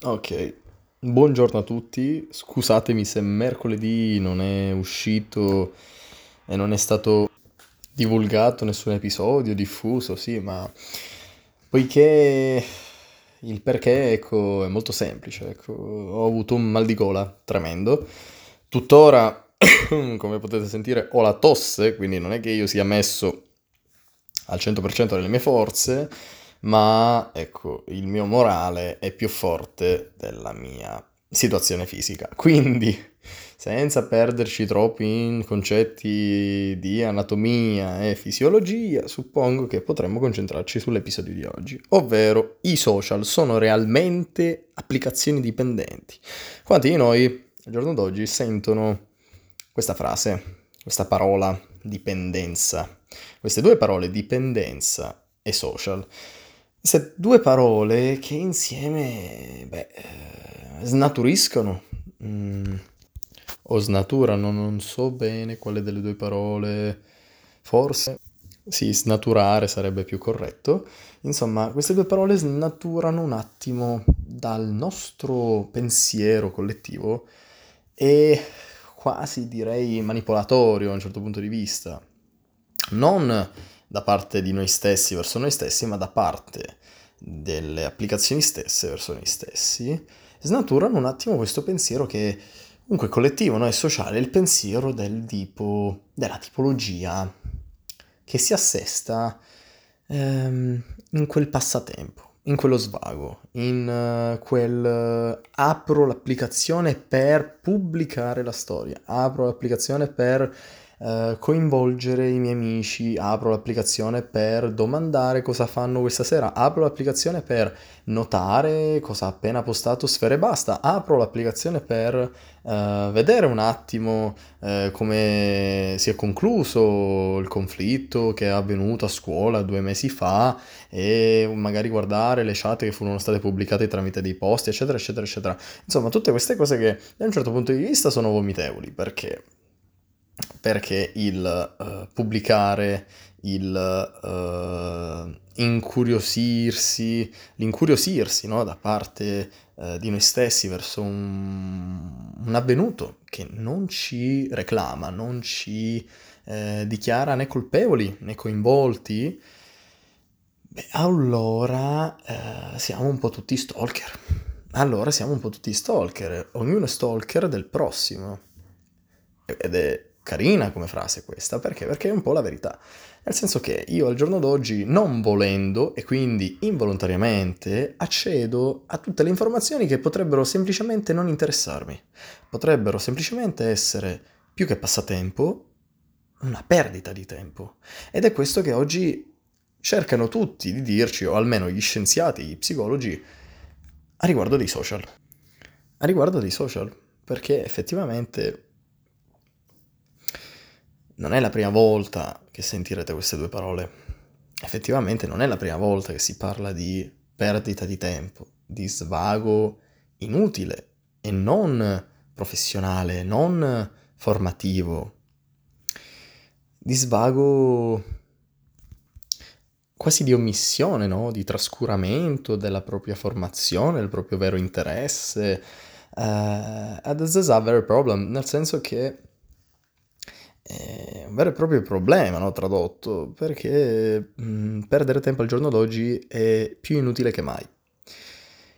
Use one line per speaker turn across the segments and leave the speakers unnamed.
Ok, buongiorno a tutti. Scusatemi se mercoledì non è uscito e non è stato divulgato nessun episodio, diffuso, sì, ma poiché il perché, ecco, è molto semplice, ecco, ho avuto un mal di gola tremendo. Tuttora, come potete sentire, ho la tosse, quindi non è che io sia messo al 100% delle mie forze, ma ecco, il mio morale è più forte della mia situazione fisica. Quindi, senza perderci troppo in concetti di anatomia e fisiologia, suppongo che potremmo concentrarci sull'episodio di oggi, ovvero i social sono realmente applicazioni dipendenti. Quanti di noi al giorno d'oggi sentono questa frase, questa parola dipendenza? Queste due parole, dipendenza e social, queste due parole che insieme, beh, eh, snaturiscono mm, o snaturano, non so bene quale delle due parole, forse sì, snaturare sarebbe più corretto. Insomma, queste due parole snaturano un attimo dal nostro pensiero collettivo e quasi direi manipolatorio a un certo punto di vista. Non da parte di noi stessi verso noi stessi, ma da parte delle applicazioni stesse verso noi stessi, snaturano un attimo questo pensiero che comunque collettivo, no? è sociale, il pensiero del tipo, della tipologia che si assesta ehm, in quel passatempo, in quello svago, in uh, quel uh, apro l'applicazione per pubblicare la storia, apro l'applicazione per eh, coinvolgere i miei amici, apro l'applicazione per domandare cosa fanno questa sera, apro l'applicazione per notare cosa ha appena postato Sfere Basta, apro l'applicazione per uh, vedere un attimo uh, come si è concluso il conflitto che è avvenuto a scuola due mesi fa e magari guardare le chat che furono state pubblicate tramite dei post, eccetera, eccetera, eccetera. Insomma, tutte queste cose che da un certo punto di vista sono vomitevoli perché perché il uh, pubblicare, il uh, incuriosirsi, l'incuriosirsi no, da parte uh, di noi stessi verso un, un, avvenuto che non ci reclama, non ci dichiara né colpevoli né coinvolti, beh, allora siamo un po' tutti stalker. Allora siamo un po' tutti stalker, ognuno è stalker del prossimo. Ed è carina come frase questa, perché? Perché è un po' la verità. Nel senso che io al giorno d'oggi, non volendo e quindi involontariamente, accedo a tutte le informazioni che potrebbero semplicemente non interessarmi. Potrebbero semplicemente essere, più che passatempo, una perdita di tempo. Ed è questo che oggi cercano tutti di dirci, o almeno gli scienziati, gli psicologi, a riguardo dei social. A riguardo dei social, perché effettivamente non è la prima volta che sentirete queste due parole. Effettivamente non è la prima volta che si parla di perdita di tempo, di svago inutile e non professionale, non formativo, di svago quasi di omissione, no? di trascuramento della propria formazione, del proprio vero interesse. Uh, and this is a very problem, nel senso che è un vero e proprio problema, no, tradotto, perché mh, perdere tempo al giorno d'oggi è più inutile che mai.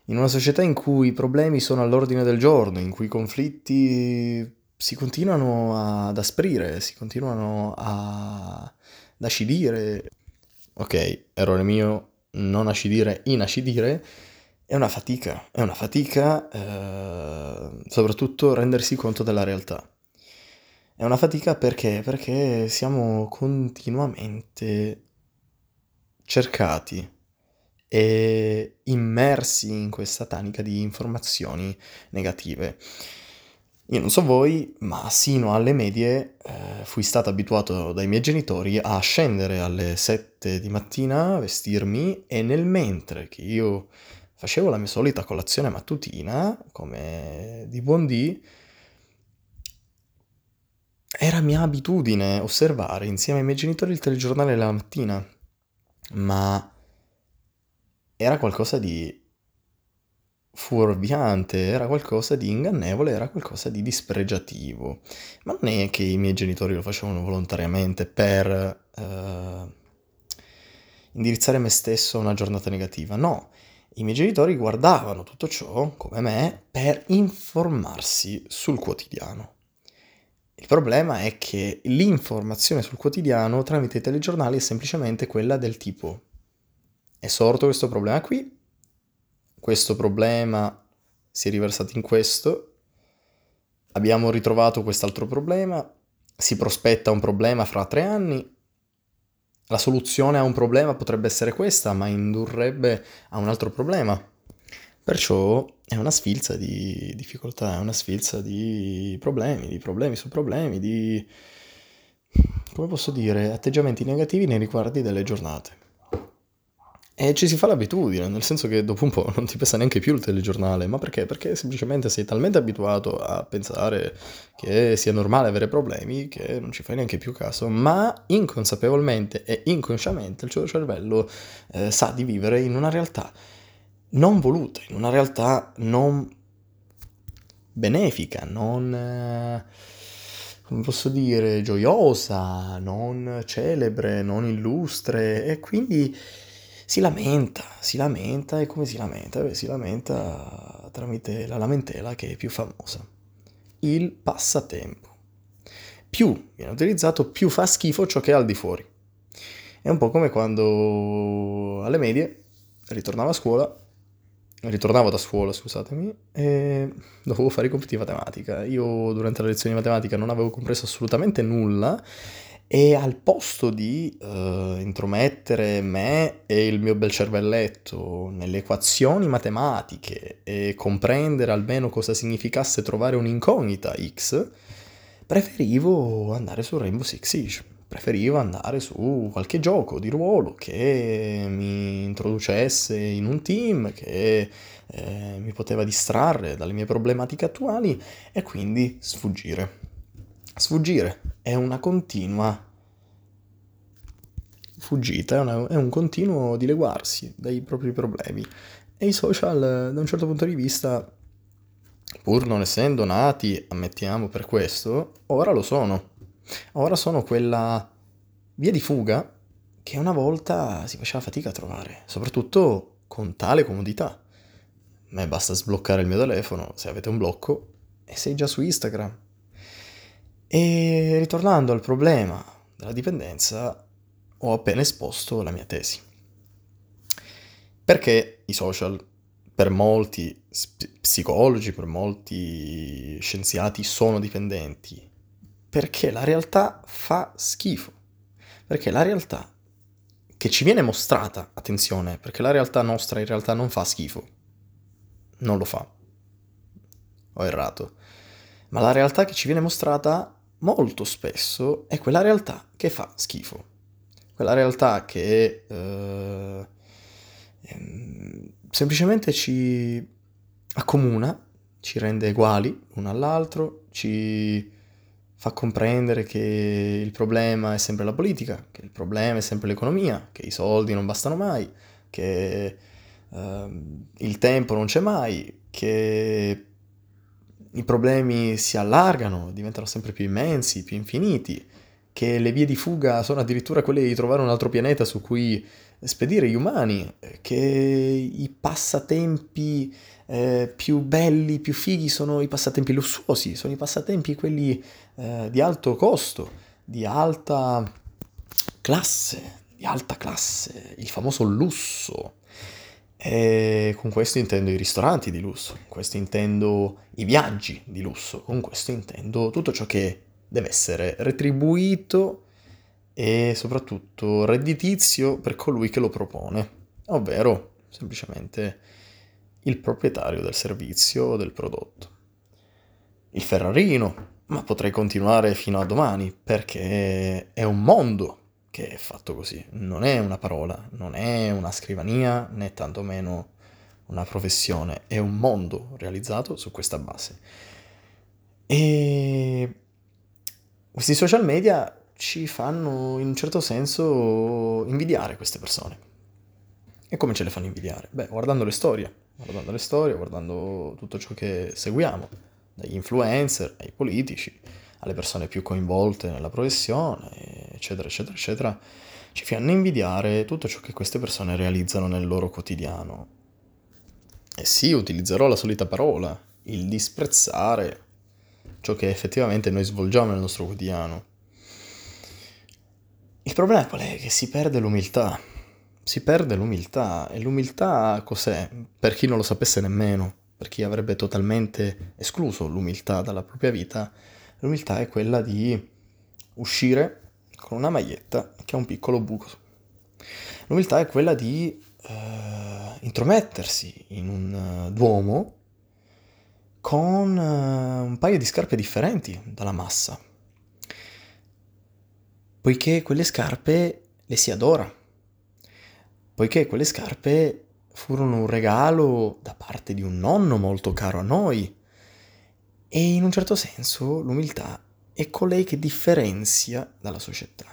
In una società in cui i problemi sono all'ordine del giorno, in cui i conflitti si continuano ad asprire, si continuano a... ad acidire, ok, errore mio, non acidire, inacidire, è una fatica, è una fatica eh, soprattutto rendersi conto della realtà. È una fatica perché? Perché siamo continuamente cercati e immersi in questa tanica di informazioni negative. Io non so voi, ma sino alle medie eh, fui stato abituato dai miei genitori a scendere alle 7 di mattina, vestirmi e nel mentre che io facevo la mia solita colazione mattutina, come di buon dì, era mia abitudine osservare insieme ai miei genitori il telegiornale la mattina, ma era qualcosa di fuorviante, era qualcosa di ingannevole, era qualcosa di dispregiativo. Ma non è che i miei genitori lo facevano volontariamente per eh, indirizzare me stesso a una giornata negativa, no. I miei genitori guardavano tutto ciò, come me, per informarsi sul quotidiano. Il problema è che l'informazione sul quotidiano tramite i telegiornali è semplicemente quella del tipo è sorto questo problema qui, questo problema si è riversato in questo, abbiamo ritrovato quest'altro problema, si prospetta un problema fra tre anni, la soluzione a un problema potrebbe essere questa, ma indurrebbe a un altro problema. Perciò è una sfilza di difficoltà, è una sfilza di problemi, di problemi su problemi, di, come posso dire, atteggiamenti negativi nei riguardi delle giornate. E ci si fa l'abitudine, nel senso che dopo un po' non ti pesa neanche più il telegiornale, ma perché? Perché semplicemente sei talmente abituato a pensare che sia normale avere problemi che non ci fai neanche più caso, ma inconsapevolmente e inconsciamente il tuo cervello eh, sa di vivere in una realtà non voluta, in una realtà non benefica, non... Eh, come posso dire, gioiosa, non celebre, non illustre e quindi si lamenta, si lamenta e come si lamenta? Beh, si lamenta tramite la lamentela che è più famosa. Il passatempo. Più viene utilizzato, più fa schifo ciò che è al di fuori. È un po' come quando alle medie ritornavo a scuola, ritornavo da scuola, scusatemi, e dovevo fare i compiti di matematica. Io durante la lezione di matematica non avevo compreso assolutamente nulla e al posto di uh, intromettere me e il mio bel cervelletto nelle equazioni matematiche e comprendere almeno cosa significasse trovare un'incognita x, preferivo andare su Rainbow Six Siege. Preferivo andare su qualche gioco di ruolo che mi introducesse in un team, che eh, mi poteva distrarre dalle mie problematiche attuali e quindi sfuggire. Sfuggire è una continua fuggita, è, una, è, un continuo dileguarsi dai propri problemi. E i social, da un certo punto di vista, pur non essendo nati, ammettiamo per questo, ora lo sono. Ora sono quella via di fuga che una volta si faceva fatica a trovare, soprattutto con tale comodità. A me basta sbloccare il mio telefono, se avete un blocco, e sei già su Instagram. E ritornando al problema della dipendenza, ho appena esposto la mia tesi. Perché i social, per molti psicologi, per molti scienziati, sono dipendenti? Perché la realtà fa schifo. Perché la realtà che ci viene mostrata, attenzione, perché la realtà nostra in realtà non fa schifo. Non lo fa. Ho errato. Ma la realtà che ci viene mostrata molto spesso è quella realtà che fa schifo. Quella realtà che eh, ehm, semplicemente ci accomuna, ci rende uguali uno all'altro, ci fa comprendere che il problema è sempre la politica, che il problema è sempre l'economia, che i soldi non bastano mai, che eh, il tempo non c'è mai, che i problemi si allargano, diventano sempre più immensi, più infiniti, che le vie di fuga sono addirittura quelle di trovare un altro pianeta su cui spedire gli umani, che i passatempi eh, più belli, più fighi sono i passatempi lussuosi, sono i passatempi quelli eh, di alto costo, di alta classe, di alta classe, il famoso lusso. E con questo intendo i ristoranti di lusso, con questo intendo i viaggi di lusso, con questo intendo tutto ciò che deve essere retribuito e soprattutto redditizio per colui che lo propone, ovvero semplicemente il proprietario del servizio o del prodotto. Il Ferrarino, ma potrei continuare fino a domani perché è un mondo che è fatto così, non è una parola, non è una scrivania né tantomeno una professione, è un mondo realizzato su questa base. E questi social media ci fanno in un certo senso invidiare queste persone. E come ce le fanno invidiare? Beh, guardando le storie. guardando le storie, guardando tutto ciò che seguiamo, dagli influencer ai politici, alle persone più coinvolte nella professione, eccetera, eccetera, eccetera, ci fanno invidiare tutto ciò che queste persone realizzano nel loro quotidiano. E sì, utilizzerò la solita parola, il disprezzare ciò che effettivamente noi svolgiamo nel nostro quotidiano. Problema qual è? Che si perde l'umiltà. Si perde l'umiltà. E l'umiltà cos'è? Per chi non lo sapesse nemmeno, per chi avrebbe totalmente escluso l'umiltà dalla propria vita, l'umiltà è quella di uscire con una maglietta che ha un piccolo buco. L'umiltà è quella di eh, intromettersi in un uh, duomo con uh, un paio di scarpe differenti dalla massa poiché quelle scarpe le si adora, poiché quelle scarpe furono un regalo da parte di un nonno molto caro a noi. E in un certo senso l'umiltà è colei che differenzia dalla società,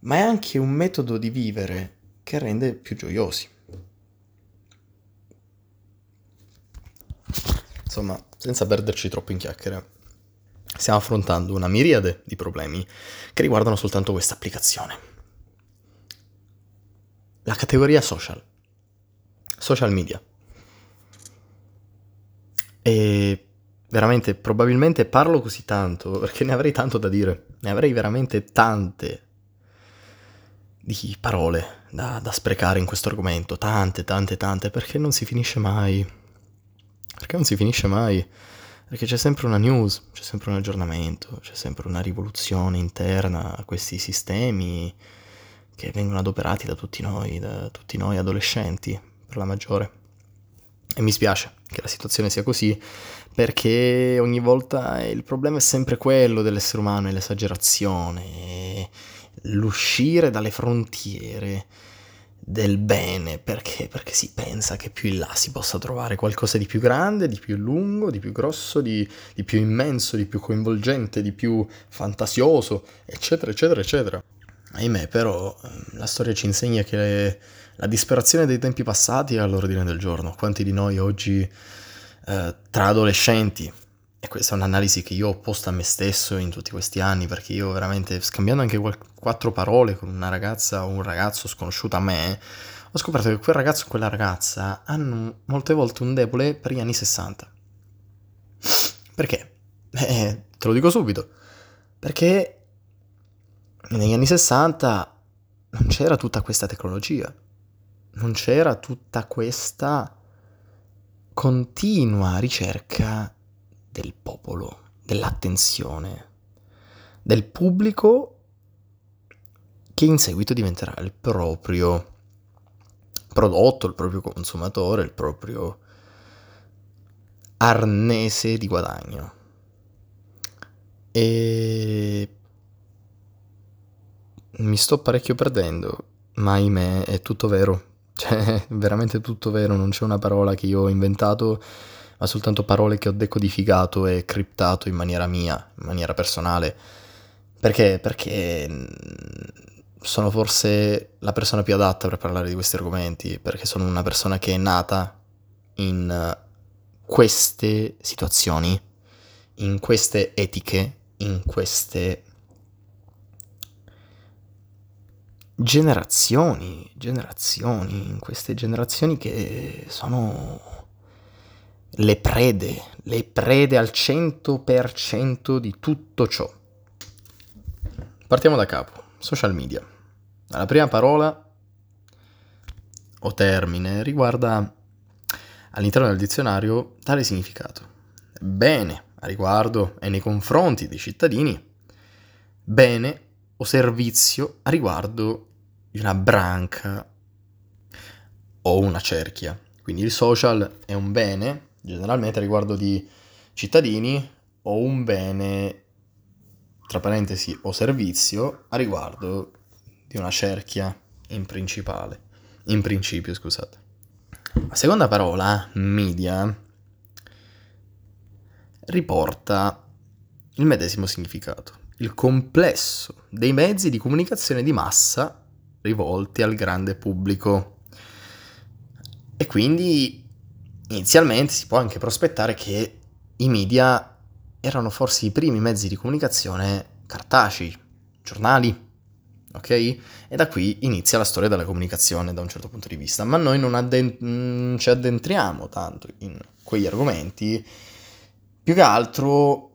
ma è anche un metodo di vivere che rende più gioiosi. Insomma, senza perderci troppo in chiacchiere, stiamo affrontando una miriade di problemi che riguardano soltanto questa applicazione. La categoria social. Social media. E veramente, probabilmente parlo così tanto perché ne avrei tanto da dire. Ne avrei veramente tante di parole da, da sprecare in questo argomento. Tante, tante, tante, perché non si finisce mai. Perché non si finisce mai. Perché c'è sempre una news, c'è sempre un aggiornamento, c'è sempre una rivoluzione interna a questi sistemi che vengono adoperati da tutti noi, da tutti noi adolescenti, per la maggiore. E mi spiace che la situazione sia così, perché ogni volta il problema è sempre quello dell'essere umano, l'esagerazione, l'uscire dalle frontiere del bene, perché? Perché si pensa che più in là si possa trovare qualcosa di più grande, di più lungo, di più grosso, di, di più immenso, di più coinvolgente, di più fantasioso, eccetera, eccetera, eccetera. Ahimè, però, ehm, la storia ci insegna che la disperazione dei tempi passati è all'ordine del giorno. Quanti di noi oggi, eh, tra adolescenti, e questa è un'analisi che io ho posto a me stesso in tutti questi anni, perché io veramente, scambiando anche quattro parole con una ragazza o un ragazzo sconosciuto a me, ho scoperto che quel ragazzo e quella ragazza hanno molte volte un debole per gli anni 60. Perché? Eh, te lo dico subito. Perché negli anni 60 non c'era tutta questa tecnologia, non c'era tutta questa continua ricerca del popolo, dell'attenzione, del pubblico che in seguito diventerà il proprio prodotto, il proprio consumatore, il proprio arnese di guadagno. E mi sto parecchio perdendo, ma ahimè è tutto vero. Cioè, veramente tutto vero, non c'è una parola che io ho inventato ma soltanto parole che ho decodificato e criptato in maniera mia, in maniera personale. Perché? Perché mm, sono forse la persona più adatta per parlare di questi argomenti, perché sono una persona che è nata in eh, queste situazioni, in queste etiche, in queste generazioni, generazioni, in queste generazioni che sono le prede, le prede al 100% di tutto ciò. Partiamo da capo, social media. La prima parola o termine riguarda all'interno del dizionario tale significato. Bene a riguardo e nei confronti dei cittadini, bene o servizio a riguardo di una branca o una cerchia. Quindi il social è un bene generalmente riguardo di cittadini o un bene, tra parentesi, o servizio a riguardo di una cerchia in principale, in principio, scusate. La seconda parola, media, riporta il medesimo significato, il complesso dei mezzi di comunicazione di massa rivolti al grande pubblico. E quindi inizialmente si può anche prospettare che i media erano forse i primi mezzi di comunicazione cartacei, giornali, ok? E da qui inizia la storia della comunicazione da un certo punto di vista, ma noi non addent- mm, ci addentriamo tanto in quegli argomenti, più che altro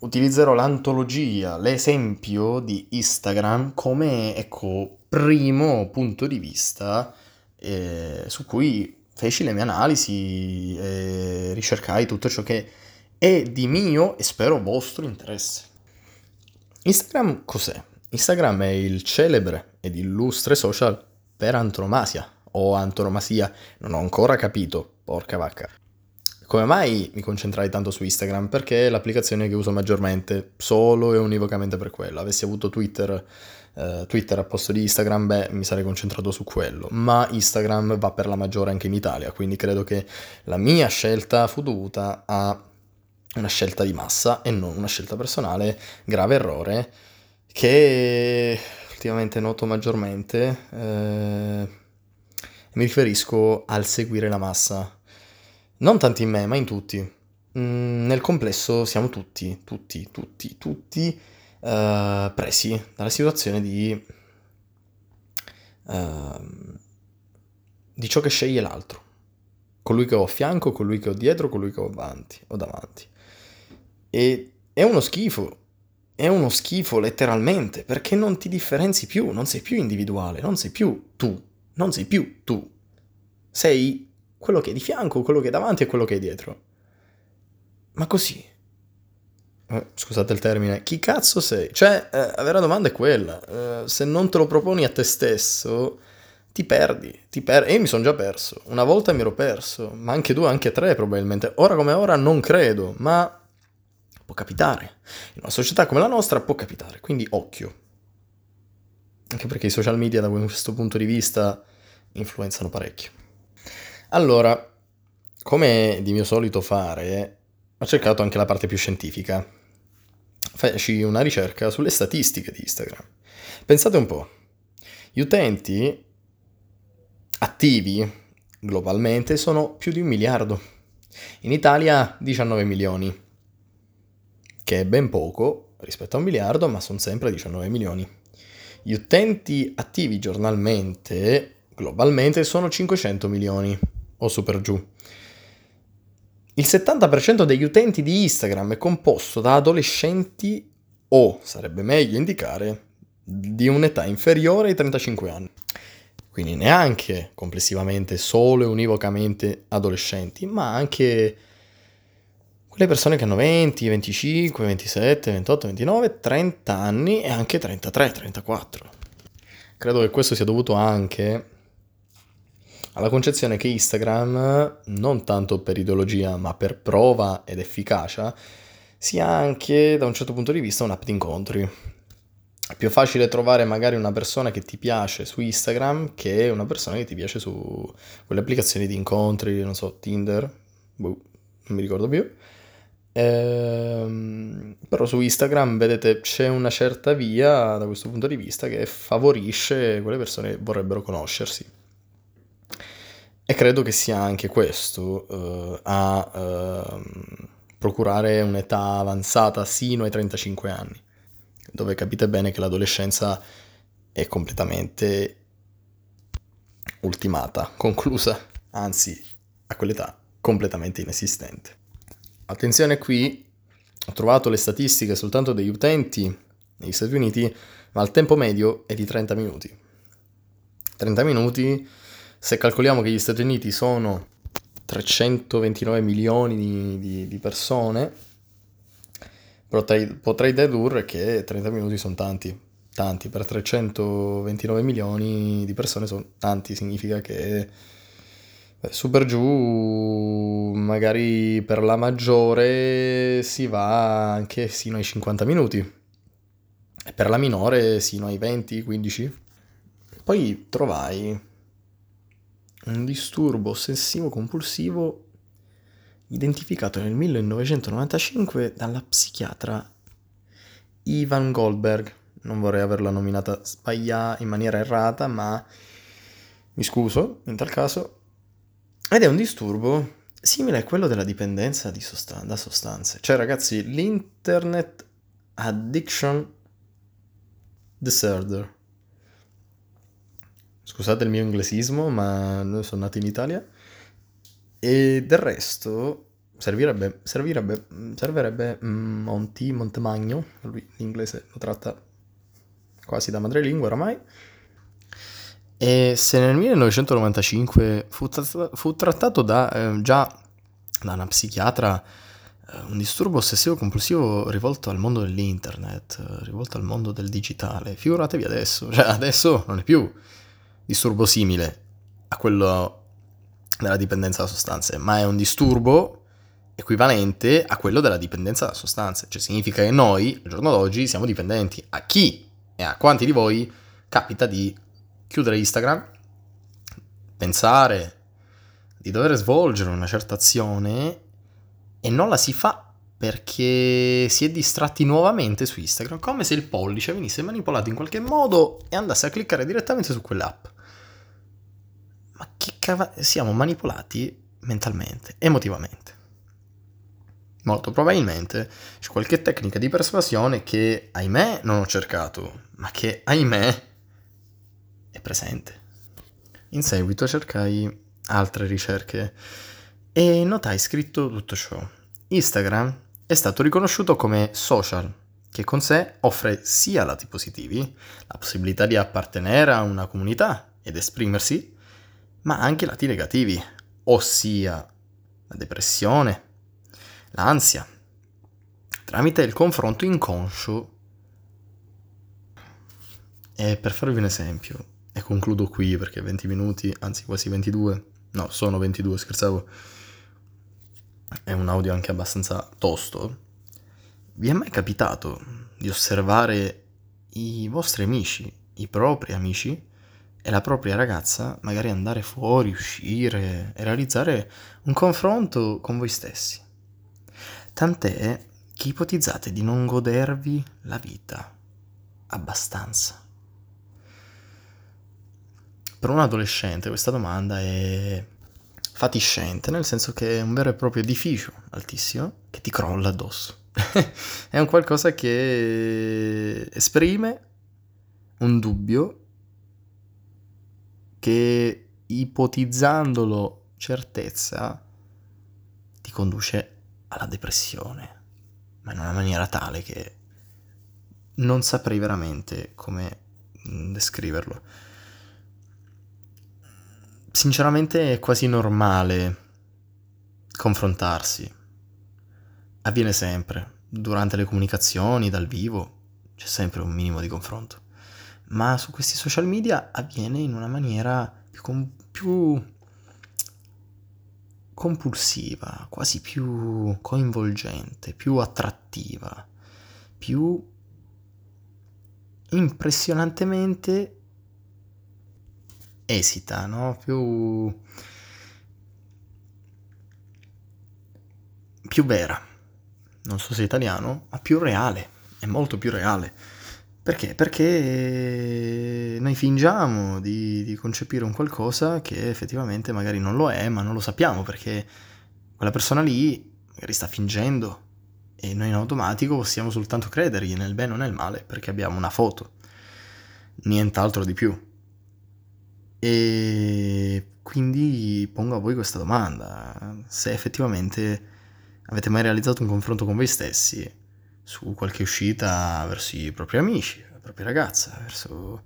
utilizzerò l'antologia, l'esempio di Instagram come, ecco, primo punto di vista eh, su cui feci le mie analisi e ricercai tutto ciò che è di mio e spero vostro interesse. Instagram cos'è? Instagram è il celebre ed illustre social per antonomasia o antonomasia, non ho ancora capito, porca vacca. Come mai mi concentrai tanto su Instagram? Perché è l'applicazione che uso maggiormente, solo e univocamente per quello. Avessi avuto Twitter, eh, Twitter a posto di Instagram, beh, mi sarei concentrato su quello. Ma Instagram va per la maggiore anche in Italia, quindi credo che la mia scelta fu dovuta a una scelta di massa e non una scelta personale. Grave errore che ultimamente noto maggiormente, eh, mi riferisco al seguire la massa. Non tanto in me, ma in tutti. Mm, nel complesso siamo tutti, tutti, tutti, tutti uh, presi dalla situazione di, uh, di ciò che sceglie l'altro. Colui che ho a fianco, colui che ho dietro, colui che ho avanti o davanti. E è uno schifo è uno schifo letteralmente, perché non ti differenzi più, non sei più individuale, non sei più tu, non sei più tu. Sei quello che è di fianco, quello che è davanti e quello che è dietro. Ma così. Eh, scusate il termine, chi cazzo sei? Cioè, eh, la vera domanda è quella, eh, se non te lo proponi a te stesso, ti perdi, ti per- e io mi sono già perso, una volta mi ero perso, ma anche due, anche tre probabilmente, ora come ora non credo, ma può capitare. In una società come la nostra può capitare, quindi occhio. Anche perché i social media da questo punto di vista influenzano parecchio. Allora, come di mio solito fare, ho cercato anche la parte più scientifica. Feci una ricerca sulle statistiche di Instagram. Pensate un po', gli utenti attivi globalmente sono più di un miliardo. In Italia 19 milioni che è ben poco rispetto a un miliardo, ma sono sempre 19 milioni. Gli utenti attivi giornalmente, globalmente, sono 500 milioni, o super giù. Il 70% degli utenti di Instagram è composto da adolescenti o, sarebbe meglio indicare, di un'età inferiore ai 35 anni. Quindi neanche complessivamente solo e univocamente adolescenti, ma anche le persone che hanno 20, 25, 27, 28, 29, 30 anni e anche 33, 34. Credo che questo sia dovuto anche alla concezione che Instagram, non tanto per ideologia ma per prova ed efficacia, sia anche da un certo punto di vista un'app di incontri. È più facile trovare magari una persona che ti piace su Instagram che una persona che ti piace su quelle applicazioni di incontri, non so, Tinder, boh, non mi ricordo più. Ehm, però su Instagram vedete c'è una certa via da questo punto di vista che favorisce quelle persone che vorrebbero conoscersi. E credo che sia anche questo uh, a uh, procurare un'età avanzata sino ai 35 anni, dove capite bene che l'adolescenza è completamente ultimata, conclusa, anzi a quell'età completamente inesistente. Attenzione qui, ho trovato le statistiche soltanto degli utenti negli Stati Uniti, ma il tempo medio è di 30 minuti. 30 minuti, se calcoliamo che gli Stati Uniti sono 329 milioni di, di, di persone, potrei, potrei dedurre che 30 minuti sono tanti. Tanti, per 329 milioni di persone sono tanti, significa che su per giù, magari per la maggiore si va anche sino ai 50 minuti, e per la minore sino ai 20-15. Poi trovai un disturbo ossessivo compulsivo identificato nel 1995 dalla psichiatra Ivan Goldberg. Non vorrei averla nominata sbagliata in maniera errata, ma mi scuso in tal caso Ed è un disturbo simile a quello della dipendenza sostan- da sostanze. Cioè, ragazzi, l'Internet Addiction Disorder. Scusate il mio inglesismo, ma noi sono nati in Italia. E del resto servirebbe, servirebbe, servirebbe mm, Monty Montemagno, lui l'inglese lo tratta quasi da madrelingua oramai. E se nel 1995 fu, trattato, fu trattato da, eh, già da una psichiatra eh, un disturbo ossessivo compulsivo rivolto al mondo dell'internet, eh, rivolto al mondo del digitale, figuratevi adesso, cioè adesso non è più disturbo simile a quello della dipendenza da sostanze, ma è un disturbo equivalente a quello della dipendenza da sostanze, cioè significa che noi al giorno d'oggi siamo dipendenti. A chi e a quanti di voi capita di chiudere Instagram, pensare di dover svolgere una certa azione e non la si fa perché si è distratti nuovamente su Instagram, come se il pollice venisse manipolato in qualche modo e andasse a cliccare direttamente su quell'app. Ma che cavolo, siamo manipolati mentalmente, emotivamente. Molto probabilmente c'è qualche tecnica di persuasione che, ahimè, non ho cercato, ma che, ahimè, è presente. In seguito cercai altre ricerche e notai scritto tutto ciò. Instagram è stato riconosciuto come social, che con sé offre sia lati positivi, la possibilità di appartenere a una comunità ed esprimersi, ma anche lati negativi, ossia la depressione, l'ansia, tramite il confronto inconscio. E per farvi un esempio, e concludo qui perché 20 minuti, anzi quasi 22, no, sono 22, scherzavo, è un audio anche abbastanza tosto. Vi è mai capitato di osservare i vostri amici, i propri amici, e la propria ragazza magari andare fuori, uscire e realizzare un confronto con voi stessi? Tant'è che ipotizzate di non godervi la vita abbastanza. Per un adolescente questa domanda è fatiscente, nel senso che è un vero e proprio edificio altissimo che ti crolla addosso. è un qualcosa che esprime un dubbio che ipotizzandolo certezza ti conduce alla depressione, ma in una maniera tale che non saprei veramente come mm, descriverlo. Sinceramente è quasi normale confrontarsi. Avviene sempre. Durante le comunicazioni, dal vivo, c'è sempre un minimo di confronto. Ma su questi social media avviene in una maniera più, com- più compulsiva, quasi più coinvolgente, più attrattiva, più impressionantemente esita, no? Più più vera. Non so se è italiano, ma più reale, è molto più reale. Perché? Perché noi fingiamo di, di, concepire un qualcosa che effettivamente magari non lo è, ma non lo sappiamo perché quella persona lì magari sta fingendo e noi in automatico possiamo soltanto credergli nel bene o nel male perché abbiamo una foto, nient'altro di più. E quindi pongo a voi questa domanda, se effettivamente avete mai realizzato un confronto con voi stessi su qualche uscita verso i propri amici, la propria ragazza, verso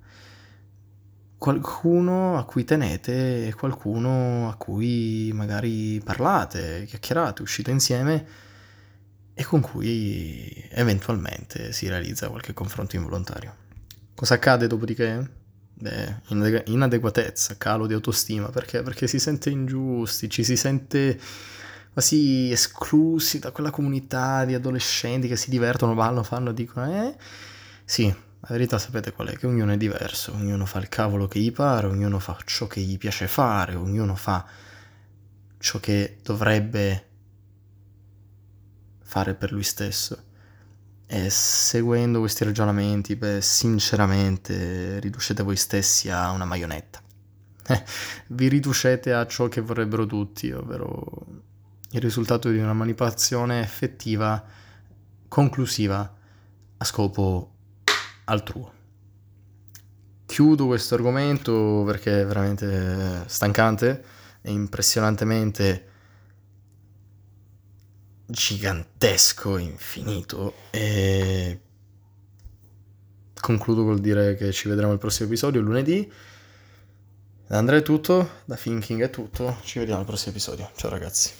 qualcuno a cui tenete e qualcuno a cui magari parlate, chiacchierate, uscite insieme e con cui eventualmente si realizza qualche confronto involontario. Cosa accade dopodiché? Beh, inadeguatezza, calo di autostima, perché? Perché si sente ingiusti, ci si sente quasi esclusi da quella comunità di adolescenti che si divertono, vanno, fanno, dicono, eh? Sì, la verità sapete qual è? Che ognuno è diverso, ognuno fa il cavolo che gli pare, ognuno fa ciò che gli piace fare, ognuno fa ciò che dovrebbe fare per lui stesso. E seguendo questi ragionamenti, beh, sinceramente riducete voi stessi a una maionetta. vi riducete a ciò che vorrebbero tutti, ovvero il risultato di una manipolazione effettiva, conclusiva, a scopo altruo. Chiudo questo argomento perché è veramente stancante e impressionantemente gigantesco, infinito e concludo col dire che ci vedremo al prossimo episodio lunedì. Da Andrea è tutto, da Thinking è tutto, ci vediamo al prossimo episodio. Ciao ragazzi.